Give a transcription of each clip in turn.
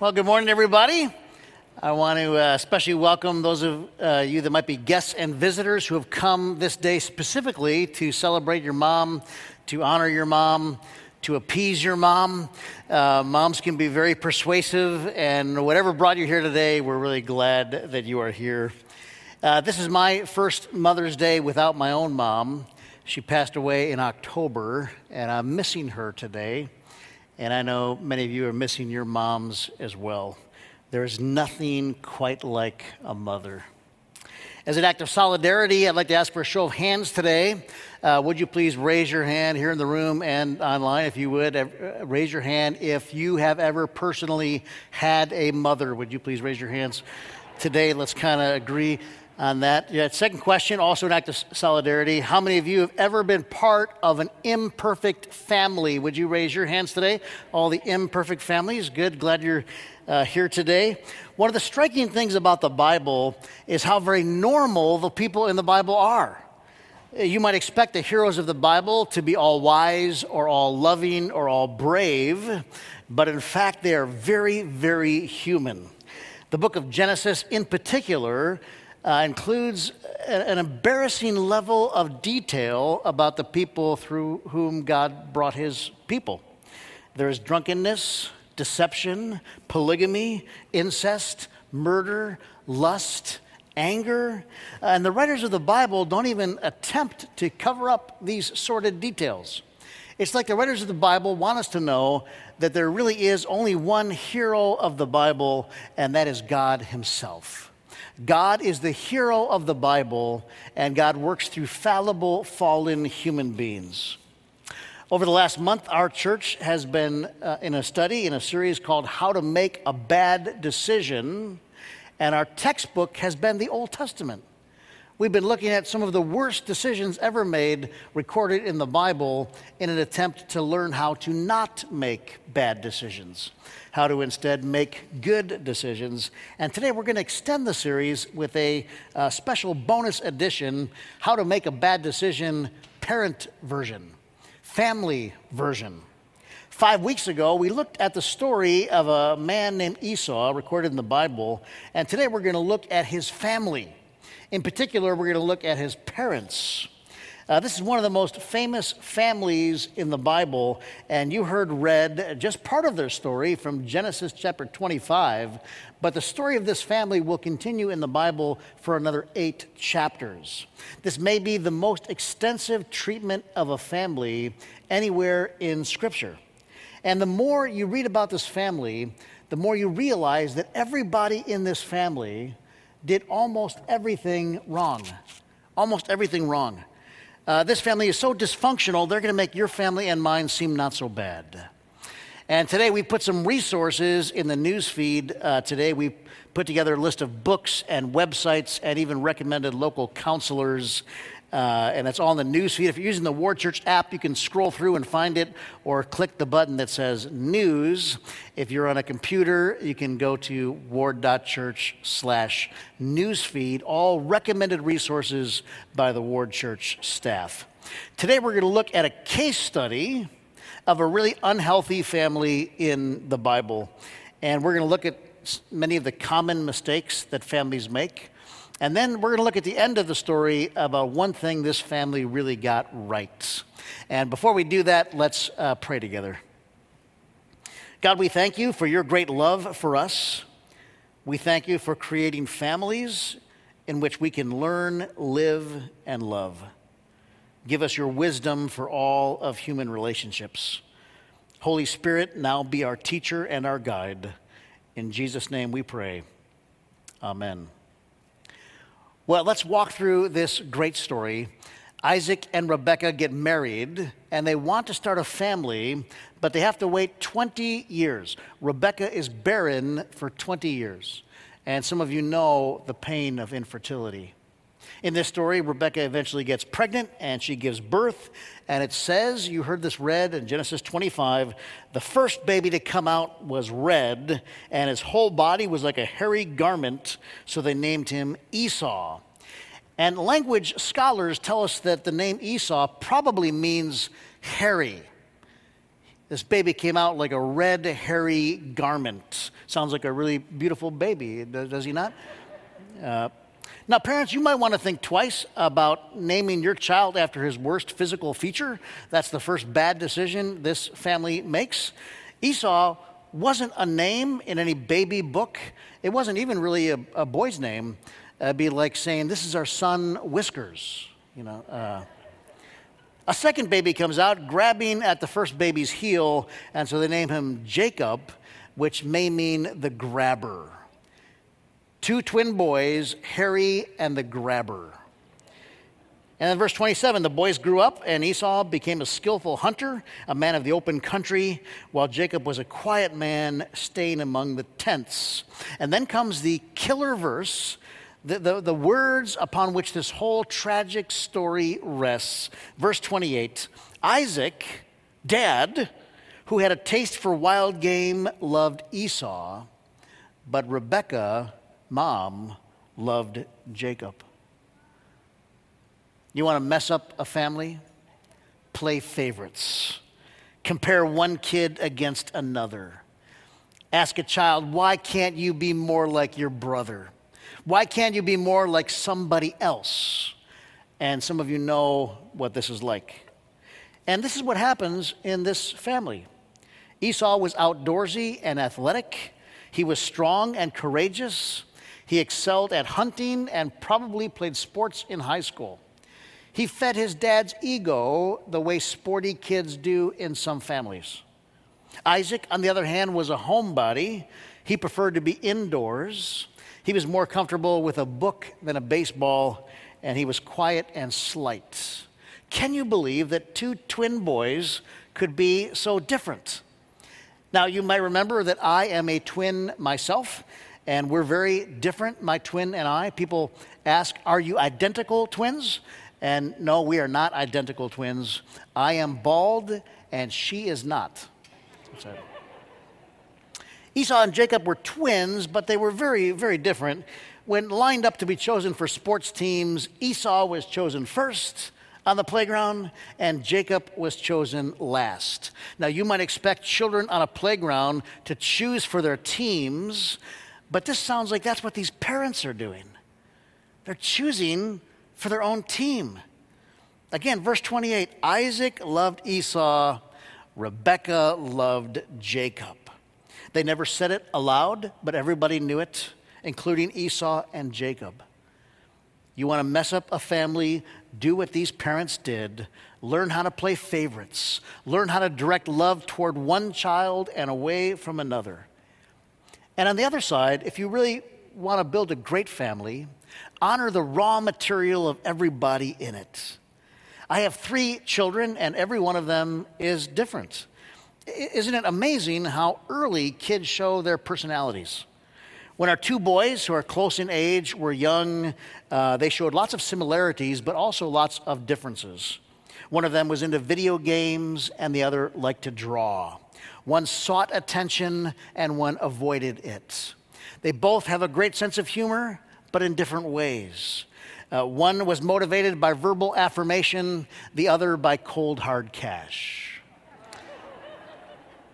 Well, good morning, everybody. I want to uh, especially welcome those of uh, you that might be guests and visitors who have come this day specifically to celebrate your mom, to honor your mom, to appease your mom. Uh, moms can be very persuasive, and whatever brought you here today, we're really glad that you are here. Uh, this is my first Mother's Day without my own mom. She passed away in October, and I'm missing her today. And I know many of you are missing your moms as well. There is nothing quite like a mother. As an act of solidarity, I'd like to ask for a show of hands today. Uh, would you please raise your hand here in the room and online, if you would? Uh, raise your hand if you have ever personally had a mother. Would you please raise your hands today? Let's kind of agree on that. Yeah, second question, also an act of solidarity. How many of you have ever been part of an imperfect family? Would you raise your hands today? All the imperfect families. Good. Glad you're uh, here today. One of the striking things about the Bible is how very normal the people in the Bible are. You might expect the heroes of the Bible to be all wise or all loving or all brave, but in fact, they are very, very human. The book of Genesis, in particular, uh, includes an embarrassing level of detail about the people through whom God brought his people. There is drunkenness, deception, polygamy, incest, murder, lust, anger. And the writers of the Bible don't even attempt to cover up these sordid details. It's like the writers of the Bible want us to know that there really is only one hero of the Bible, and that is God Himself. God is the hero of the Bible, and God works through fallible, fallen human beings. Over the last month, our church has been uh, in a study in a series called How to Make a Bad Decision, and our textbook has been the Old Testament. We've been looking at some of the worst decisions ever made recorded in the Bible in an attempt to learn how to not make bad decisions, how to instead make good decisions. And today we're going to extend the series with a, a special bonus edition How to Make a Bad Decision Parent Version, Family Version. Five weeks ago, we looked at the story of a man named Esau recorded in the Bible, and today we're going to look at his family in particular, we're going to look at his parents. Uh, this is one of the most famous families in the Bible, and you heard read just part of their story from Genesis chapter 25. But the story of this family will continue in the Bible for another eight chapters. This may be the most extensive treatment of a family anywhere in Scripture. And the more you read about this family, the more you realize that everybody in this family did almost everything wrong. Almost everything wrong. Uh, this family is so dysfunctional, they're going to make your family and mine seem not so bad. And today we put some resources in the news feed. Uh, today we put together a list of books and websites and even recommended local counselors uh, and all in the news feed. If you're using the Ward Church app, you can scroll through and find it or click the button that says news. If you're on a computer, you can go to ward.church slash newsfeed, all recommended resources by the Ward Church staff. Today we're going to look at a case study of a really unhealthy family in the Bible. And we're going to look at many of the common mistakes that families make. And then we're going to look at the end of the story about one thing this family really got right. And before we do that, let's uh, pray together. God, we thank you for your great love for us. We thank you for creating families in which we can learn, live, and love. Give us your wisdom for all of human relationships. Holy Spirit, now be our teacher and our guide. In Jesus' name we pray. Amen. Well, let's walk through this great story. Isaac and Rebekah get married and they want to start a family, but they have to wait 20 years. Rebekah is barren for 20 years. And some of you know the pain of infertility. In this story, Rebecca eventually gets pregnant and she gives birth. And it says, you heard this read in Genesis 25, the first baby to come out was red, and his whole body was like a hairy garment, so they named him Esau. And language scholars tell us that the name Esau probably means hairy. This baby came out like a red, hairy garment. Sounds like a really beautiful baby, does he not? Uh, now, parents, you might want to think twice about naming your child after his worst physical feature. That's the first bad decision this family makes. Esau wasn't a name in any baby book, it wasn't even really a, a boy's name. It'd be like saying, This is our son, Whiskers. You know, uh, a second baby comes out, grabbing at the first baby's heel, and so they name him Jacob, which may mean the grabber two twin boys, Harry and the Grabber. And in verse 27, the boys grew up, and Esau became a skillful hunter, a man of the open country, while Jacob was a quiet man staying among the tents. And then comes the killer verse, the, the, the words upon which this whole tragic story rests. Verse 28 Isaac, dad, who had a taste for wild game, loved Esau, but Rebekah mom loved Jacob. You want to mess up a family? Play favorites. Compare one kid against another. Ask a child, why can't you be more like your brother? Why can't you be more like somebody else? And some of you know what this is like. And this is what happens in this family. Esau was outdoorsy and athletic, he was strong and courageous. He excelled at hunting and probably played sports in high school. He fed his dad's ego the way sporty kids do in some families. Isaac, on the other hand, was a homebody. He preferred to be indoors. He was more comfortable with a book than a baseball, and he was quiet and slight. Can you believe that two twin boys could be so different? Now, you might remember that I am a twin myself and we're very different, my twin and I. People ask, Are you identical twins? And no, we are not identical twins. I am bald, and she is not. Esau and Jacob were twins, but they were very, very different. When lined up to be chosen for sports teams, Esau was chosen first on the playground, and Jacob was chosen last. Now, you might expect children on a playground to choose for their teams, but this sounds like that's what these parents are doing. They're choosing for their own team. Again, verse 28 Isaac loved Esau, Rebekah loved Jacob. They never said it aloud, but everybody knew it, including Esau and Jacob. You want to mess up a family, do what these parents did. Learn how to play favorites. Learn how to direct love toward one child and away from another. And on the other side, if you really want to build a great family, honor the raw material of everybody in it. I have three children, and every one of them is different. Isn't it amazing how early kids show their personalities? When our two boys, who are close in age, were young, uh, they showed lots of similarities, but also lots of differences. One of them was into video games, and the other liked to draw. One sought attention and one avoided it. They both have a great sense of humor, but in different ways. Uh, one was motivated by verbal affirmation, the other by cold, hard cash.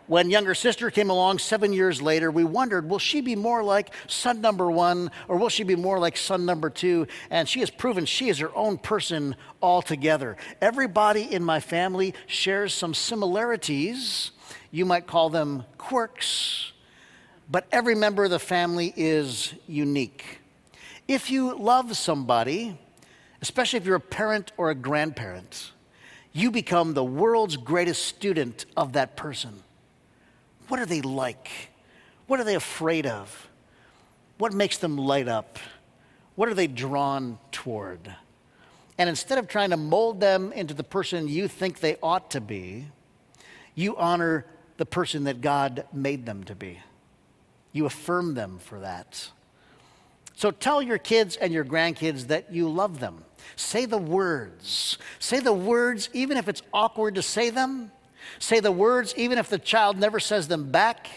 When younger sister came along seven years later, we wondered, will she be more like son number one or will she be more like son number two? And she has proven she is her own person altogether. Everybody in my family shares some similarities you might call them quirks, but every member of the family is unique. If you love somebody, especially if you're a parent or a grandparent, you become the world's greatest student of that person. What are they like? What are they afraid of? What makes them light up? What are they drawn toward? And instead of trying to mold them into the person you think they ought to be, you honor the person that God made them to be. You affirm them for that. So tell your kids and your grandkids that you love them. Say the words. Say the words even if it's awkward to say them. Say the words even if the child never says them back.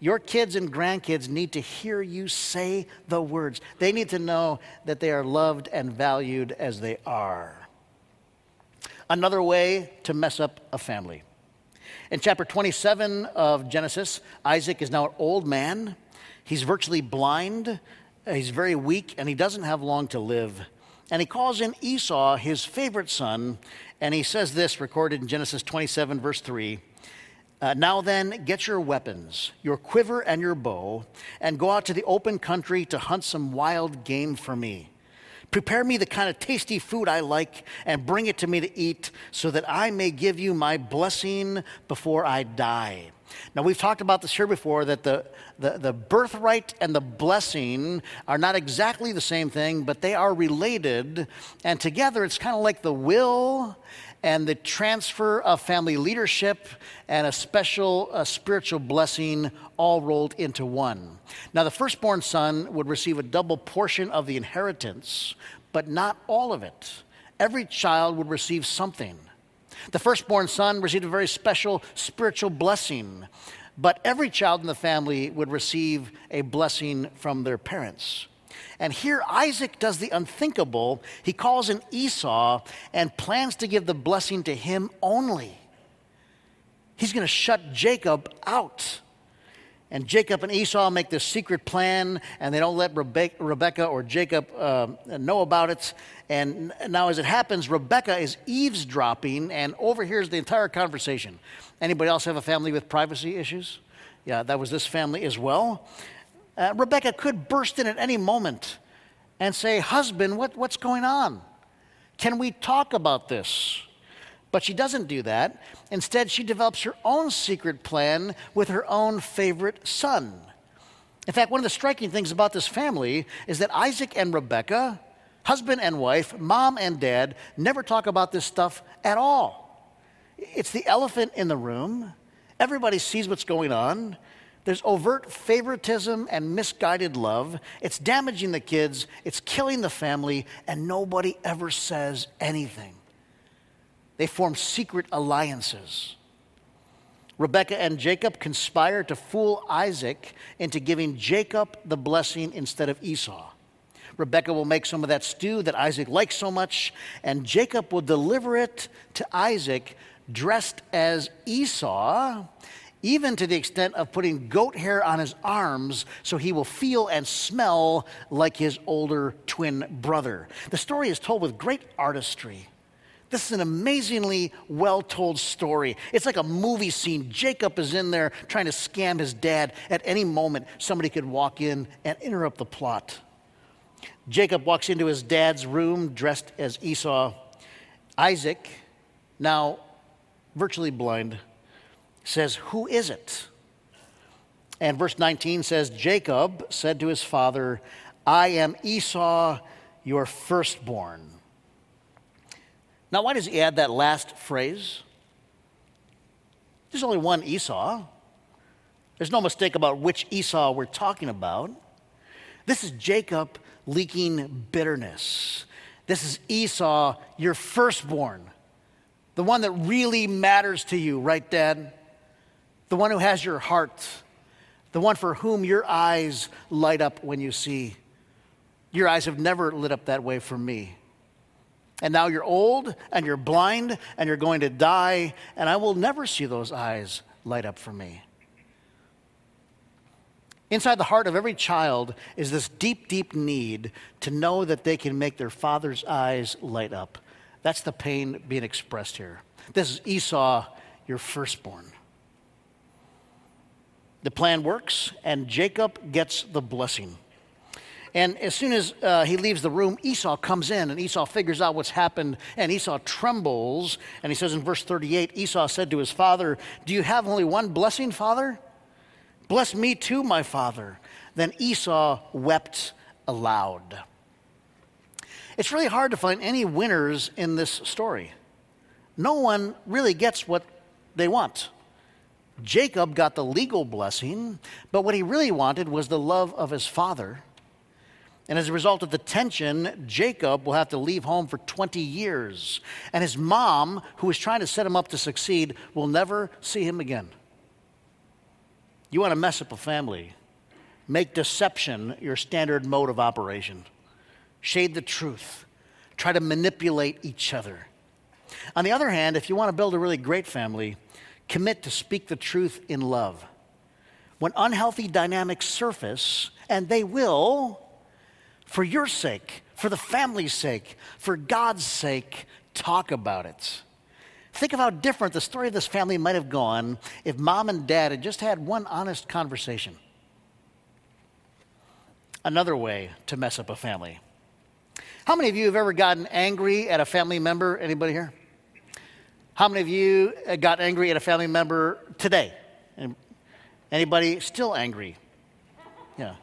Your kids and grandkids need to hear you say the words. They need to know that they are loved and valued as they are. Another way to mess up a family In chapter 27 of Genesis, Isaac is now an old man. He's virtually blind, he's very weak, and he doesn't have long to live. And he calls in Esau, his favorite son, and he says this, recorded in Genesis 27, verse 3. Uh, now then, get your weapons, your quiver and your bow, and go out to the open country to hunt some wild game for me. Prepare me the kind of tasty food I like and bring it to me to eat so that I may give you my blessing before I die. Now, we've talked about this here before that the, the, the, birthright and the blessing are not exactly the same thing, but they are related. And together, it's kind of like the will and the transfer of family leadership and a special a spiritual blessing all rolled into one. Now, the firstborn son would receive a double portion of the inheritance, but not all of it. Every child would receive something. The firstborn son received a very special spiritual blessing, but every child in the family would receive a blessing from their parents. And here Isaac does the unthinkable. He calls in Esau and plans to give the blessing to him only. He's going to shut Jacob out. And Jacob and Esau make this secret plan, and they don't let Rebecca or Jacob uh, know about it. And now, as it happens, Rebecca is eavesdropping and overhears the entire conversation. Anybody else have a family with privacy issues? Yeah, that was this family as well. Uh, Rebecca could burst in at any moment and say, Husband, what, what's going on? Can we talk about this? But she doesn't do that. Instead, she develops her own secret plan with her own favorite son. In fact, one of the striking things about this family is that Isaac and Rebecca, husband and wife, mom and dad, never talk about this stuff at all. It's the elephant in the room. Everybody sees what's going on. There's overt favoritism and misguided love. It's damaging the kids, it's killing the family, and nobody ever says anything. They form secret alliances. Rebecca and Jacob conspire to fool Isaac into giving Jacob the blessing instead of Esau. Rebecca will make some of that stew that Isaac likes so much, and Jacob will deliver it to Isaac dressed as Esau even to the extent of putting goat hair on his arms so he will feel and smell like his older twin brother. The story is told with great artistry. This is an amazingly well told story. It's like a movie scene. Jacob is in there trying to scam his dad. At any moment, somebody could walk in and interrupt the plot. Jacob walks into his dad's room dressed as Esau. Isaac, now virtually blind, says, Who is it? And verse 19 says, Jacob said to his father, I am Esau, your firstborn. Now, why does he add that last phrase? There's only one Esau. There's no mistake about which Esau we're talking about. This is Jacob leaking bitterness. This is Esau, your firstborn, the one that really matters to you, right, Dad? The one who has your heart, the one for whom your eyes light up when you see. Your eyes have never lit up that way for me. And now you're old and you're blind and you're going to die, and I will never see those eyes light up for me. Inside the heart of every child is this deep, deep need to know that they can make their father's eyes light up. That's the pain being expressed here. This is Esau, your firstborn. The plan works, and Jacob gets the blessing. And as soon as uh, he leaves the room, Esau comes in, and Esau figures out what's happened, and Esau trembles. And he says in verse 38 Esau said to his father, Do you have only one blessing, father? Bless me too, my father. Then Esau wept aloud. It's really hard to find any winners in this story. No one really gets what they want. Jacob got the legal blessing, but what he really wanted was the love of his father. And as a result of the tension, Jacob will have to leave home for 20 years. And his mom, who was trying to set him up to succeed, will never see him again. You want to mess up a family, make deception your standard mode of operation, shade the truth, try to manipulate each other. On the other hand, if you want to build a really great family, commit to speak the truth in love. When unhealthy dynamics surface, and they will, for your sake, for the family's sake, for God's sake, talk about it. Think of how different the story of this family might have gone if mom and dad had just had one honest conversation. Another way to mess up a family. How many of you have ever gotten angry at a family member? Anybody here? How many of you uh, got angry at a family member today? Anybody still angry? Yeah.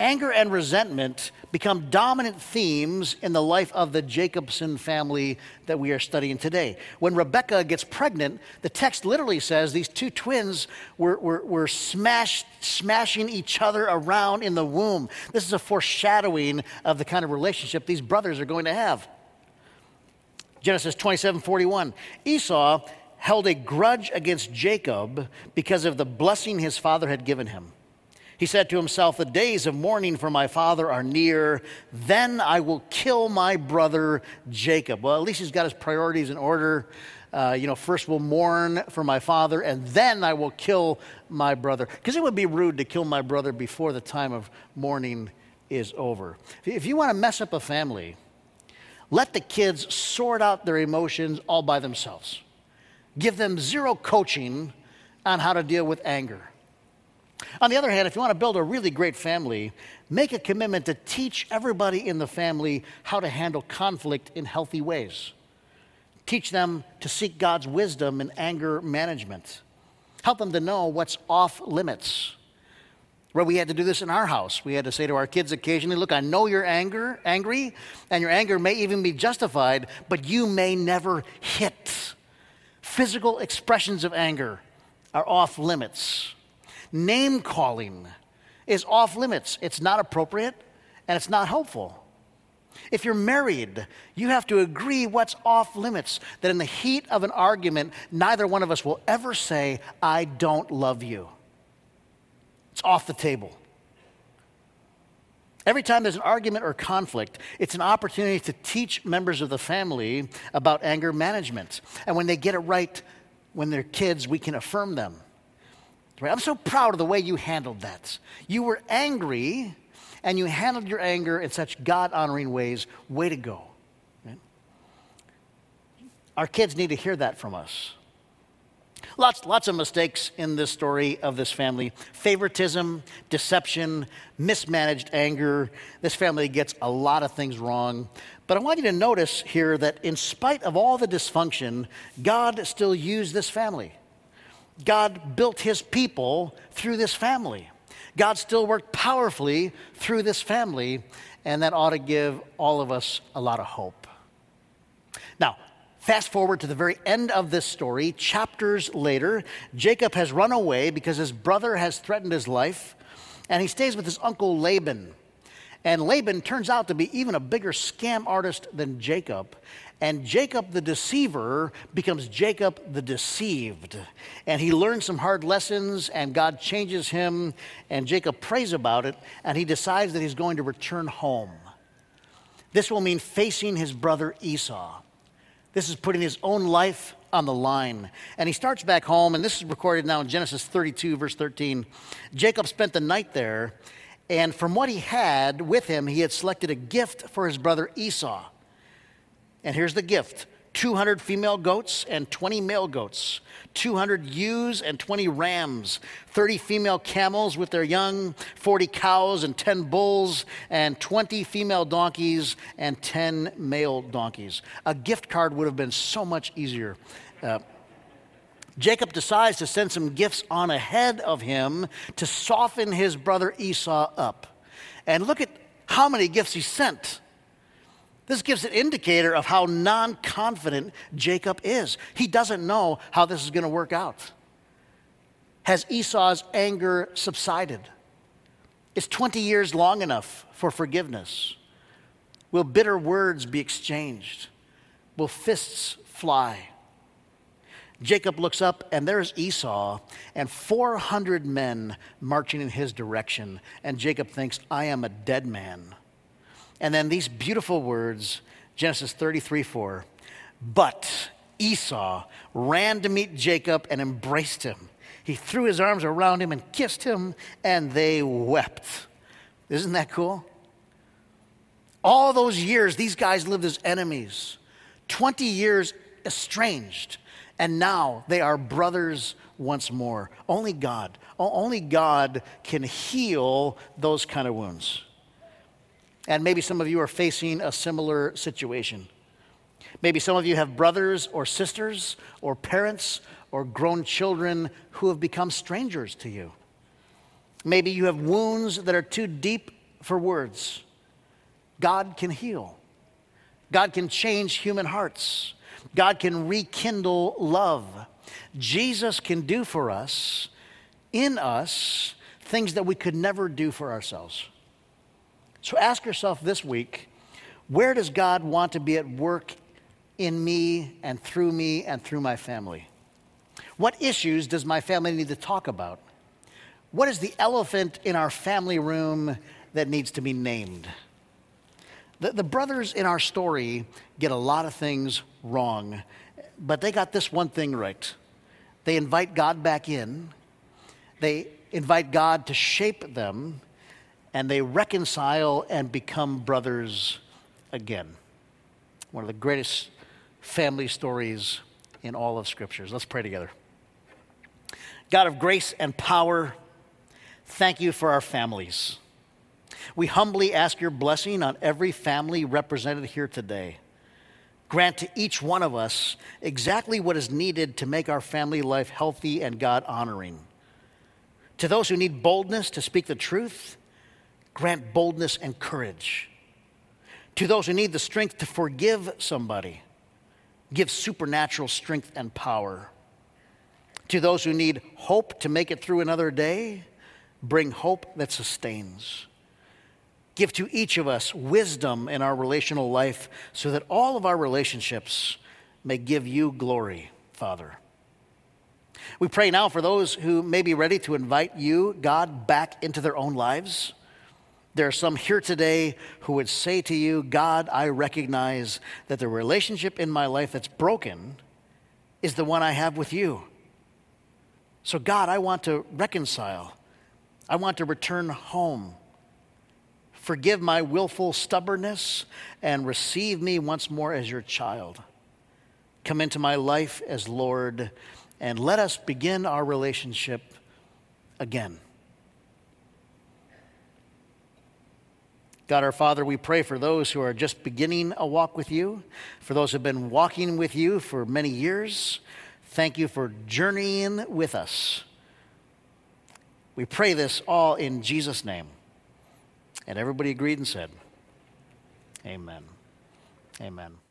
Anger and resentment become dominant themes in the life of the Jacobson family that we are studying today. When Rebecca gets pregnant, the text literally says these two twins were, were, were smashed, smashing each other around in the womb. This is a foreshadowing of the kind of relationship these brothers are going to have. Genesis 27 41. Esau held a grudge against Jacob because of the blessing his father had given him. He said to himself, The days of mourning for my father are near. Then I will kill my brother Jacob. Well, at least he's got his priorities in order. Uh, you know, first we'll mourn for my father, and then I will kill my brother. Because it would be rude to kill my brother before the time of mourning is over. If you want to mess up a family, let the kids sort out their emotions all by themselves. Give them zero coaching on how to deal with anger. On the other hand, if you want to build a really great family, make a commitment to teach everybody in the family how to handle conflict in healthy ways. Teach them to seek God's wisdom in anger management. Help them to know what's off limits. Well, we had to do this in our house. We had to say to our kids occasionally, look, I know you're anger, angry, and your anger may even be justified, but you may never hit. Physical expressions of anger are off limits name calling is off limits. It's not appropriate and it's not helpful. If you're married, you have to agree what's off limits, that in the heat of an argument, neither one of us will ever say, I don't love you. It's off the table. Every time there's an argument or conflict, it's an opportunity to teach members of the family about anger management. And when they get it right, when they're kids, we can affirm them. I'm so proud of the way you handled that. You were angry, and you handled your anger in such God honoring ways. Way to go. Our kids need to hear that from us. Lots, lots of mistakes in this story of this family favoritism, deception, mismanaged anger. This family gets a lot of things wrong. But I want you to notice here that in spite of all the dysfunction, God still used this family. God built his people through this family. God still worked powerfully through this family, and that ought to give all of us a lot of hope. Now, fast forward to the very end of this story, chapters later, Jacob has run away because his brother has threatened his life, and he stays with his uncle Laban. And Laban turns out to be even a bigger scam artist than Jacob. And Jacob the deceiver becomes Jacob the deceived. And he learns some hard lessons, and God changes him, and Jacob prays about it, and he decides that he's going to return home. This will mean facing his brother Esau. This is putting his own life on the line. And he starts back home, and this is recorded now in Genesis 32, verse 13. Jacob spent the night there, and from what he had with him, he had selected a gift for his brother Esau. And here's the gift 200 female goats and 20 male goats, 200 ewes and 20 rams, 30 female camels with their young, 40 cows and 10 bulls, and 20 female donkeys and 10 male donkeys. A gift card would have been so much easier. Uh, Jacob decides to send some gifts on ahead of him to soften his brother Esau up. And look at how many gifts he sent. This gives an indicator of how non confident Jacob is. He doesn't know how this is going to work out. Has Esau's anger subsided? Is 20 years long enough for forgiveness? Will bitter words be exchanged? Will fists fly? Jacob looks up, and there's Esau and 400 men marching in his direction. And Jacob thinks, I am a dead man. And then these beautiful words, Genesis 33 4. But Esau, ran to meet Jacob and embraced him. He threw his arms around him and kissed him, and they wept. Isn't that cool? All those years, these guys lived as enemies, 20 years estranged, and now they are brothers once more. Only God, only God can heal those kind of wounds. And maybe some of you are facing a similar situation. Maybe some of you have brothers or sisters or parents or grown children who have become strangers to you. Maybe you have wounds that are too deep for words. God can heal. God can change human hearts. God can rekindle love. Jesus can do for us, in us, things that we could never do for ourselves. So ask yourself this week where does God want to be at work in me and through me and through my family? What issues does my family need to talk about? What is the elephant in our family room that needs to be named? The, the brothers in our story get a lot of things wrong, but they got this one thing right. They invite God back in, they invite God to shape them, and they reconcile and become brothers again. One of the greatest family stories in all of scriptures. Let's pray together. God of grace and power, thank you for our families. We humbly ask your blessing on every family represented here today. Grant to each one of us exactly what is needed to make our family life healthy and God honoring. To those who need boldness to speak the truth, grant boldness and courage. To those who need the strength to forgive somebody, give supernatural strength and power. To those who need hope to make it through another day, bring hope that sustains. Give to each of us wisdom in our relational life so that all of our relationships may give you glory, Father. We pray now for those who may be ready to invite you, God, back into their own lives. There are some here today who would say to you, God, I recognize that the relationship in my life that's broken is the one I have with you. So, God, I want to reconcile. I want to return home. Forgive my willful stubbornness and receive me once more as your child. Come into my life as Lord and let us begin our relationship again. God our Father, we pray for those who are just beginning a walk with you, for those who have been walking with you for many years. Thank you for journeying with us. We pray this all in Jesus' name. And everybody agreed and said, Amen. Amen.